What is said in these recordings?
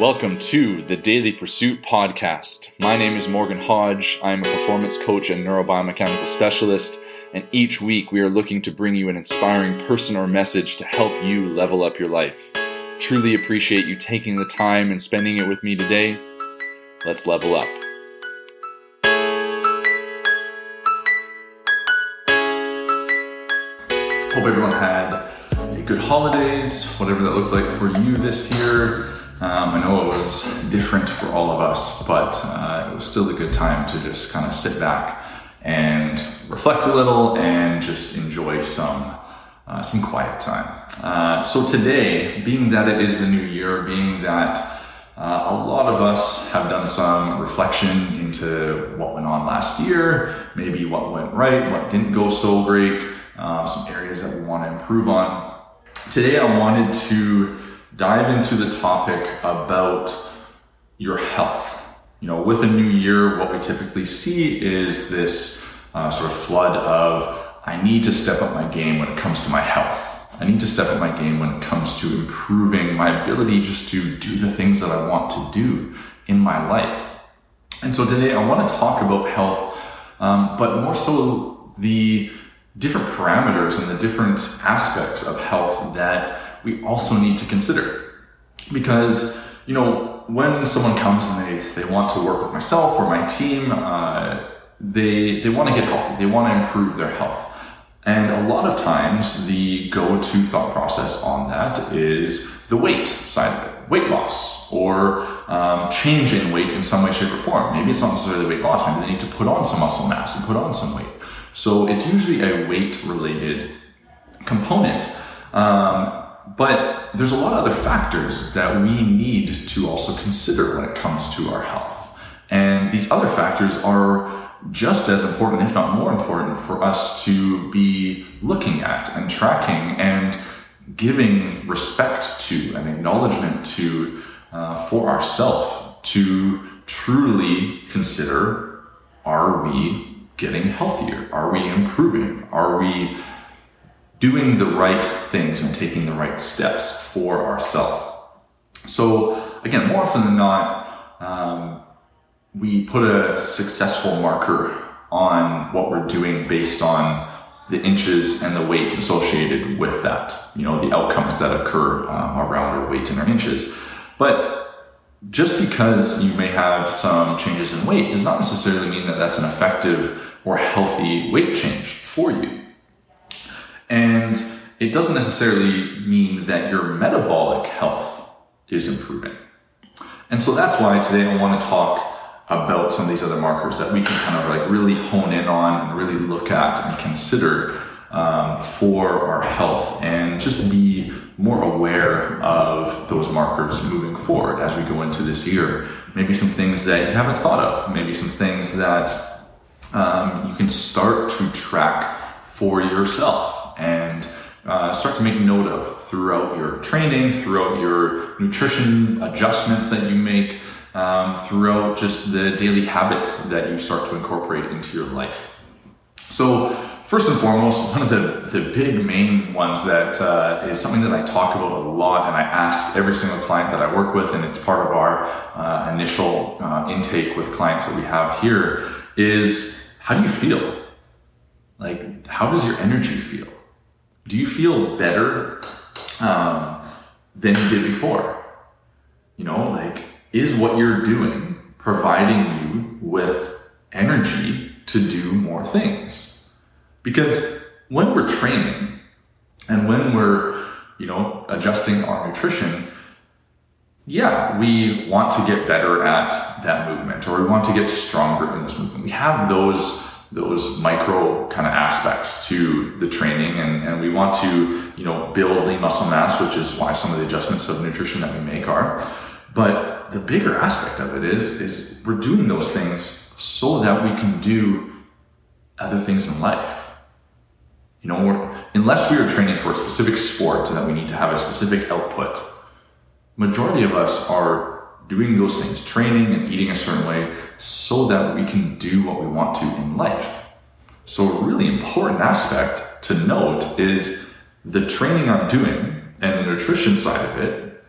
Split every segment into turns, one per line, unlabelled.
Welcome to the Daily Pursuit podcast. My name is Morgan Hodge. I'm a performance coach and neurobiomechanical specialist, and each week we are looking to bring you an inspiring person or message to help you level up your life. Truly appreciate you taking the time and spending it with me today. Let's level up. Hope everyone had a good holidays, whatever that looked like for you this year. Um, I know it was different for all of us, but uh, it was still a good time to just kind of sit back and reflect a little and just enjoy some uh, some quiet time. Uh, so today, being that it is the new year, being that uh, a lot of us have done some reflection into what went on last year, maybe what went right, what didn't go so great, um, some areas that we want to improve on. Today, I wanted to dive into the topic about your health. You know, with a new year, what we typically see is this uh, sort of flood of I need to step up my game when it comes to my health. I need to step up my game when it comes to improving my ability just to do the things that I want to do in my life. And so today I want to talk about health, um, but more so the different parameters and the different aspects of health that we also need to consider. Because, you know, when someone comes and they, they want to work with myself or my team, uh, they, they want to get healthy, they want to improve their health. And a lot of times, the go to thought process on that is the weight side of it weight loss or um, change in weight in some way, shape, or form. Maybe it's not necessarily weight loss, maybe they need to put on some muscle mass and put on some weight. So it's usually a weight related component. Um, but there's a lot of other factors that we need to also consider when it comes to our health. And these other factors are just as important, if not more important, for us to be looking at and tracking and giving respect to and acknowledgement to uh, for ourselves to truly consider are we getting healthier? Are we improving? Are we doing the right things and taking the right steps for ourselves. So, again, more often than not, um, we put a successful marker on what we're doing based on the inches and the weight associated with that, you know, the outcomes that occur um, around our weight and our inches. But just because you may have some changes in weight does not necessarily mean that that's an effective or healthy weight change for you. And it doesn't necessarily mean that your metabolic health is improving. And so that's why today I want to talk about some of these other markers that we can kind of like really hone in on and really look at and consider um, for our health and just be more aware of those markers moving forward as we go into this year. Maybe some things that you haven't thought of, maybe some things that um, you can start to track for yourself and uh, start to make note of throughout your training, throughout your nutrition adjustments that you make, um, throughout just the daily habits that you start to incorporate into your life. So, first and foremost, one of the, the big main ones that uh, is something that I talk about a lot and I ask every single client that I work with, and it's part of our uh, initial uh, intake with clients that we have here, is how do you feel? Like, how does your energy feel? Do you feel better um, than you did before? You know, like, is what you're doing providing you with energy to do more things? Because when we're training and when we're, you know, adjusting our nutrition, yeah, we want to get better at that movement or we want to get stronger in this movement. We have those those micro kind of aspects to the training. And, and we want to you know build lean muscle mass which is why some of the adjustments of nutrition that we make are. But the bigger aspect of it is is we're doing those things so that we can do other things in life. You know unless we are training for a specific sport that we need to have a specific output majority of us are doing those things, training and eating a certain way, so that we can do what we want to in life. So, a really important aspect to note is the training I'm doing and the nutrition side of it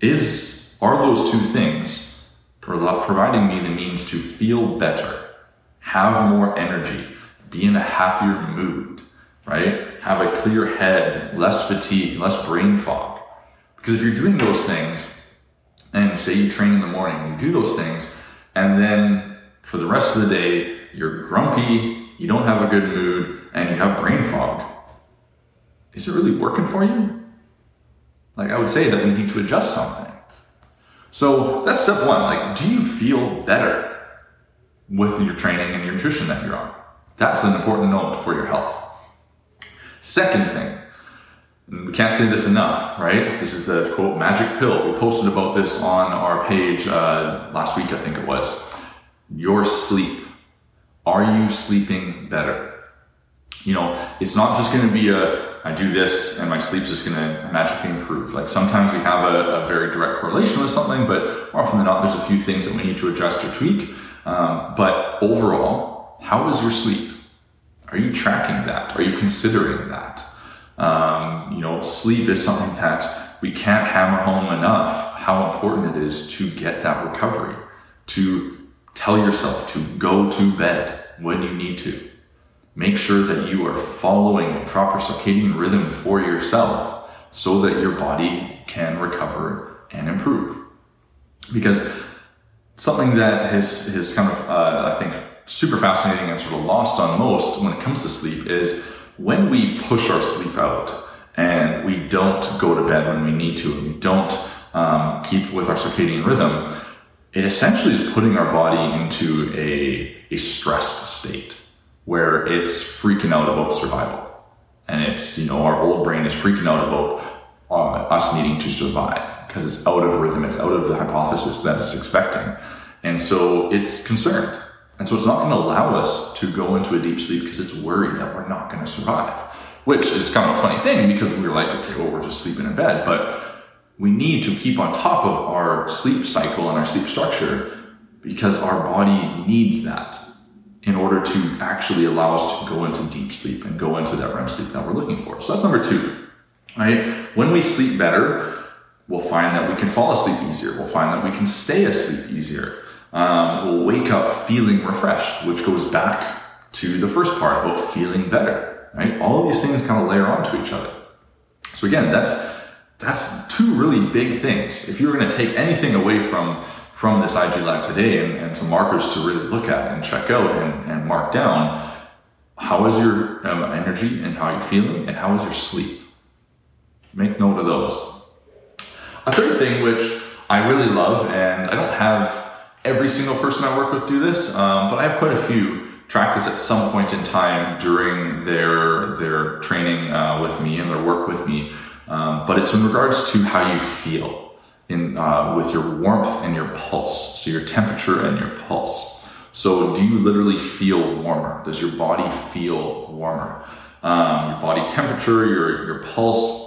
is? Are those two things providing me the means to feel better, have more energy, be in a happier mood, right? Have a clear head, less fatigue, less brain fog? Because if you're doing those things, and say you train in the morning, you do those things, and then for the rest of the day, you're grumpy, you don't have a good mood, and you have brain fog. Is it really working for you? Like, I would say that we need to adjust something. So that's step one. Like, do you feel better with your training and your nutrition that you're on? That's an important note for your health. Second thing, we can't say this enough, right? This is the quote magic pill. We posted about this on our page uh, last week, I think it was. Your sleep. Are you sleeping better? You know, it's not just going to be a I do this and my sleep's just going to magically improve. Like sometimes we have a, a, very direct correlation with something, but more often than not, there's a few things that we need to adjust or tweak. Um, but overall, how is your sleep? Are you tracking that? Are you considering that? Um, you know, sleep is something that we can't hammer home enough how important it is to get that recovery, to tell yourself to go to bed when you need to. Make sure that you are following a proper circadian rhythm for yourself so that your body can recover and improve. Because something that has, has kind of, uh, I think, super fascinating and sort of lost on most when it comes to sleep is when we push our sleep out and we don't go to bed when we need to, and we don't um, keep with our circadian rhythm, it essentially is putting our body into a, a stressed state where it's freaking out about survival. And it's, you know, our old brain is freaking out about uh, us needing to survive because it's out of rhythm, it's out of the hypothesis that it's expecting. And so it's concerned. And so it's not going to allow us to go into a deep sleep because it's worried that we're not going to survive, which is kind of a funny thing because we're like, okay, well, we're just sleeping in bed. But we need to keep on top of our sleep cycle and our sleep structure because our body needs that in order to actually allow us to go into deep sleep and go into that REM sleep that we're looking for. So that's number two, right? When we sleep better, we'll find that we can fall asleep easier. We'll find that we can stay asleep easier um, will wake up feeling refreshed, which goes back to the first part about feeling better, right? All these things kind of layer onto each other. So again, that's that's two really big things. If you're going to take anything away from from this IG live today and, and some markers to really look at and check out and, and mark down, how is your um, energy and how are you feeling and how is your sleep? Make note of those. A third thing which I really love, and I don't have every single person I work with do this, um, but I have quite a few track this at some point in time during their their training uh, with me and their work with me. Um, but it's in regards to how you feel in uh, with your warmth and your pulse, so your temperature and your pulse. So, do you literally feel warmer? Does your body feel warmer? Um, your body temperature, your your pulse.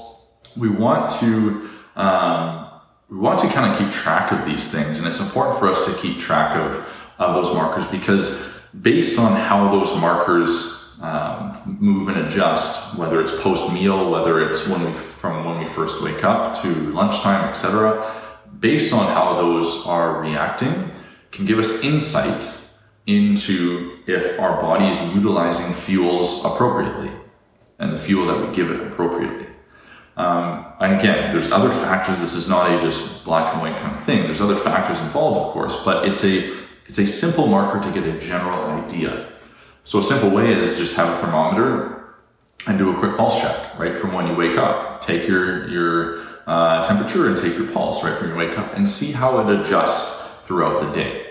We want to um, we want to kind of keep track of these things, and it's important for us to keep track of, of those markers because based on how those markers um, move and adjust, whether it's post meal, whether it's when we from when we first wake up to lunchtime, etc., based on how those are reacting, can give us insight into if our body is utilizing fuels appropriately and the fuel that we give it appropriately. Um, and again, there's other factors. This is not a just black and white kind of thing. There's other factors involved, of course, but it's a it's a simple marker to get a general idea. So a simple way is just have a thermometer and do a quick pulse check right from when you wake up. Take your your uh, temperature and take your pulse right from you wake up and see how it adjusts throughout the day,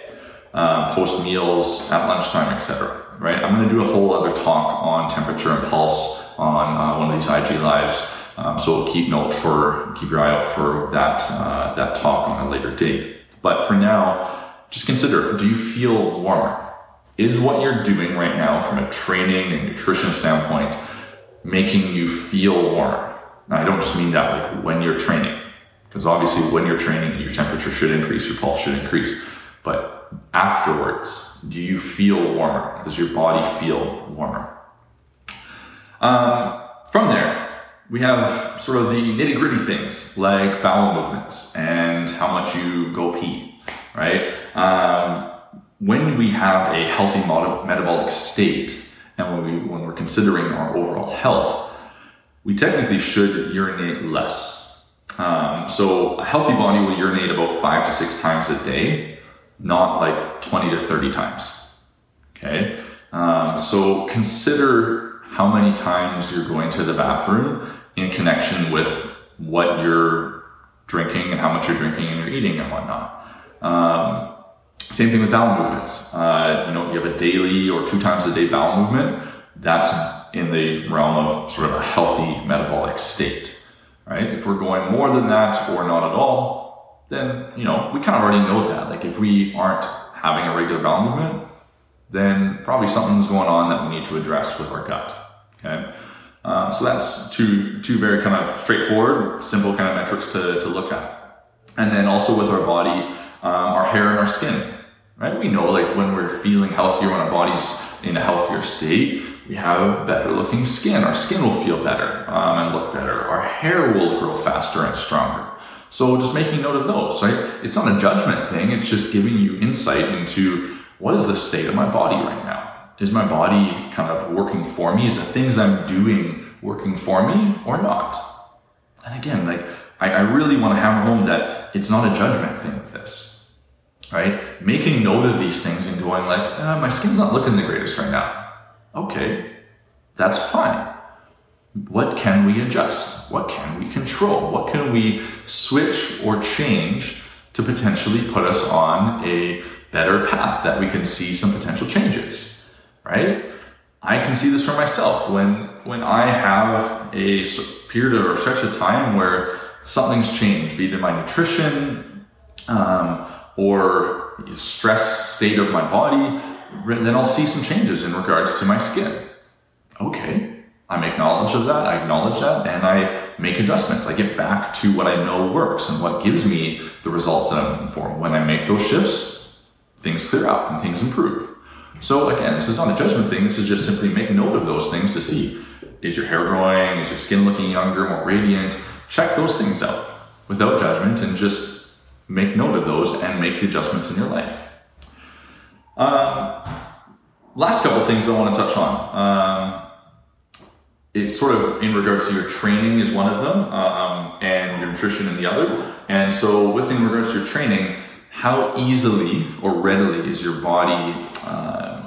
um, post meals, at lunchtime, etc. Right. I'm going to do a whole other talk on temperature and pulse on uh, one of these IG lives. Um, so keep note for keep your eye out for that uh, that talk on a later date. But for now, just consider: Do you feel warmer? Is what you're doing right now, from a training and nutrition standpoint, making you feel warmer? Now, I don't just mean that like when you're training, because obviously when you're training, your temperature should increase, your pulse should increase. But afterwards, do you feel warmer? Does your body feel warmer? Um, from there, we have sort of the nitty gritty things like bowel movements and how much you go pee, right? Um, when we have a healthy metabolic state and when, we, when we're considering our overall health, we technically should urinate less. Um, so a healthy body will urinate about five to six times a day, not like 20 to 30 times. Okay. Um, so consider how many times you're going to the bathroom in connection with what you're drinking and how much you're drinking and you're eating and whatnot. Um, same thing with bowel movements. Uh, you know, you have a daily or two times a day bowel movement. That's in the realm of sort of a healthy metabolic state, right? If we're going more than that or not at all, then you know we kind of already know that. Like if we aren't having a regular bowel movement, then probably something's going on that we need to address with our gut. Okay. Um, so that's two two very kind of straightforward, simple kind of metrics to, to look at. And then also with our body, um, our hair and our skin, right? We know like when we're feeling healthier, when our body's in a healthier state, we have a better looking skin. Our skin will feel better um, and look better. Our hair will grow faster and stronger. So just making note of those, right? It's not a judgment thing. It's just giving you insight into what is the state of my body right now is my body kind of working for me? Is the things I'm doing working for me or not? And again, like I, I really want to hammer home that it's not a judgment thing with this, right? Making note of these things and going like, uh, my skin's not looking the greatest right now. Okay, that's fine. What can we adjust? What can we control? What can we switch or change to potentially put us on a better path that we can see some potential changes? Right? I can see this for myself when when I have a period or stretch of time where something's changed, be it my nutrition um, or stress state of my body, then I'll see some changes in regards to my skin. Okay, I make knowledge of that, I acknowledge that, and I make adjustments. I get back to what I know works and what gives me the results that I'm looking for. When I make those shifts, things clear up and things improve. So again, this is not a judgment thing. This is just simply make note of those things to see is your hair growing, is your skin looking younger, more radiant. Check those things out without judgment and just make note of those and make the adjustments in your life. Um, last couple things I want to touch on. Um, it's sort of in regards to your training is one of them, um, and your nutrition in the other. And so, with in regards to your training, how easily or readily is your body uh,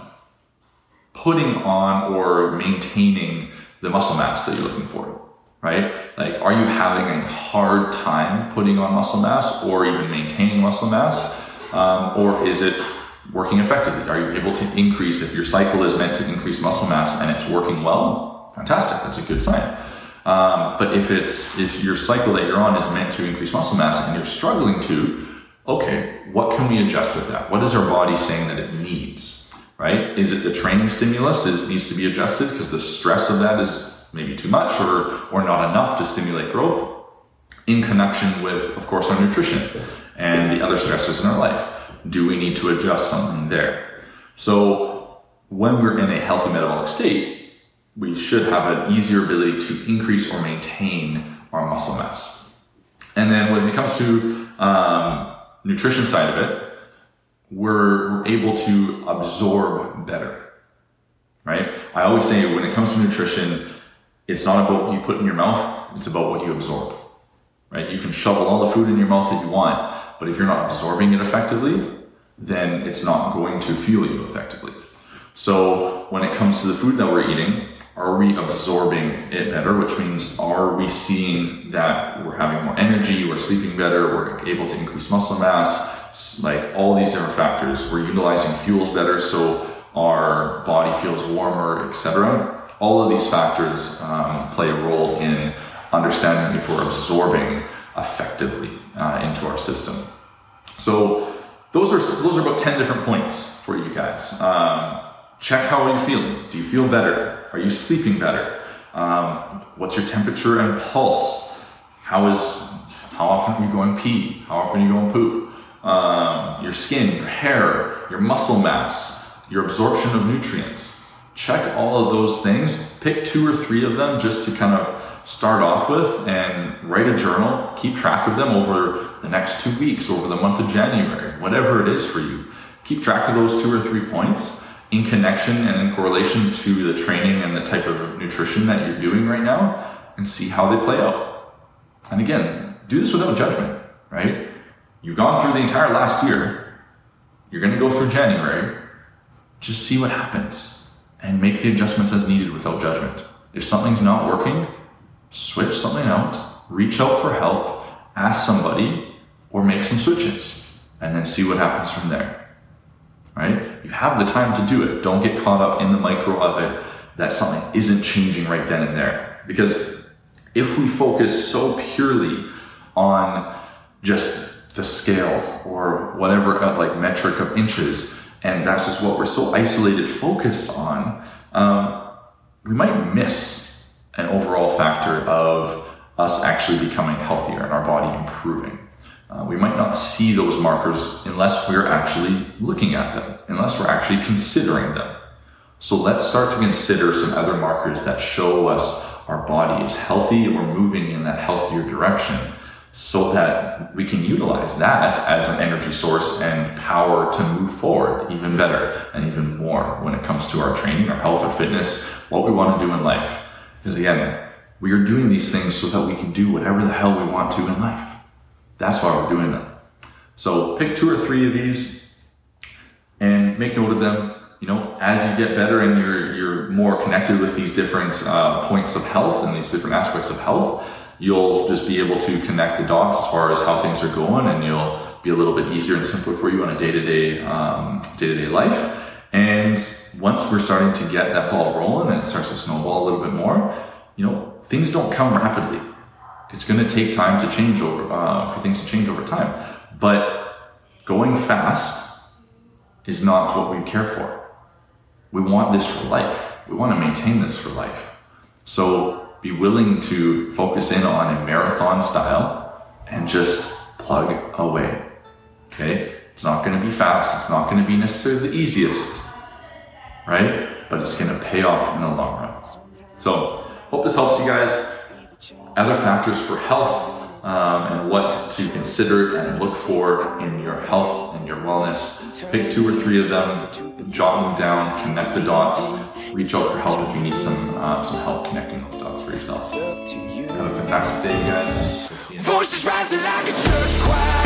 putting on or maintaining the muscle mass that you're looking for? Right? Like, are you having a hard time putting on muscle mass or even maintaining muscle mass? Um, or is it working effectively? Are you able to increase if your cycle is meant to increase muscle mass and it's working well? Fantastic, that's a good sign. Um, but if it's if your cycle that you're on is meant to increase muscle mass and you're struggling to, okay, what can we adjust with that? What is our body saying that it needs? Right? Is it the training stimulus is needs to be adjusted because the stress of that is maybe too much or or not enough to stimulate growth? In connection with, of course, our nutrition and the other stressors in our life. Do we need to adjust something there? So when we're in a healthy metabolic state, we should have an easier ability to increase or maintain our muscle mass. And then when it comes to um, nutrition side of it, we're, we're able to absorb better, right? I always say when it comes to nutrition, it's not about what you put in your mouth, it's about what you absorb, right? You can shovel all the food in your mouth that you want, but if you're not absorbing it effectively, then it's not going to fuel you effectively. So when it comes to the food that we're eating, are we absorbing it better? Which means, are we seeing that we're having more energy, we're sleeping better, we're able to increase muscle mass, like all these different factors. We're utilizing fuels better, so our body feels warmer, etc. All of these factors um, play a role in understanding if we're absorbing effectively uh, into our system. So those are those are about ten different points for you guys. Um, check how are you feeling. Do you feel better? Are you sleeping better? Um, what's your temperature and pulse? How is how often are you going pee? How often are you going poop? Um, your skin, your hair, your muscle mass, your absorption of nutrients. Check all of those things. Pick two or three of them just to kind of start off with and write a journal. Keep track of them over the next two weeks, over the month of January, whatever it is for you. Keep track of those two or three points in connection and in correlation to the training and the type of nutrition that you're doing right now and see how they play out. And again, do this without judgment, right? You've gone through the entire last year. You're going to go through January. Just see what happens and make the adjustments as needed without judgment. If something's not working, switch something out, reach out for help, ask somebody, or make some switches, and then see what happens from there. Right? You have the time to do it. Don't get caught up in the micro of it that something isn't changing right then and there. Because if we focus so purely on just the scale or whatever uh, like metric of inches, and that's just what we're so isolated focused on, um, we might miss an overall factor of us actually becoming healthier and our body improving. Uh, we might not see those markers unless we're actually looking at them, unless we're actually considering them. So let's start to consider some other markers that show us our body is healthy or moving in that healthier direction so that we can utilize that as an energy source and power to move forward even better and even more when it comes to our training, our health, our fitness, what we want to do in life. Because again, we are doing these things so that we can do whatever the hell we want to in life. That's why we're doing them. So pick two or three of these and make note of them. You know, as you get better and you're you're more connected with these different uh, points of health and these different aspects of health, you'll just be able to connect the dots as far as how things are going and you'll be a little bit easier and simpler for you on a day-to-day um, day-to-day life and once we're starting to get that ball rolling and it starts to snowball a little bit more you know things don't come rapidly it's going to take time to change over uh, for things to change over time but going fast is not what we care for we want this for life we want to maintain this for life so be willing to focus in on a marathon style and just plug away. Okay? It's not going to be fast, it's not going to be necessarily the easiest, right? But it's going to pay off in the long run. So, hope this helps you guys. Other factors for health um, and what to consider and look for in your health and your wellness. Pick two or three of them, jot them down, connect the dots, reach out for help if you need some uh, some help connecting those dots for yourself. Have a fantastic day, guys. Voices rising like a church choir.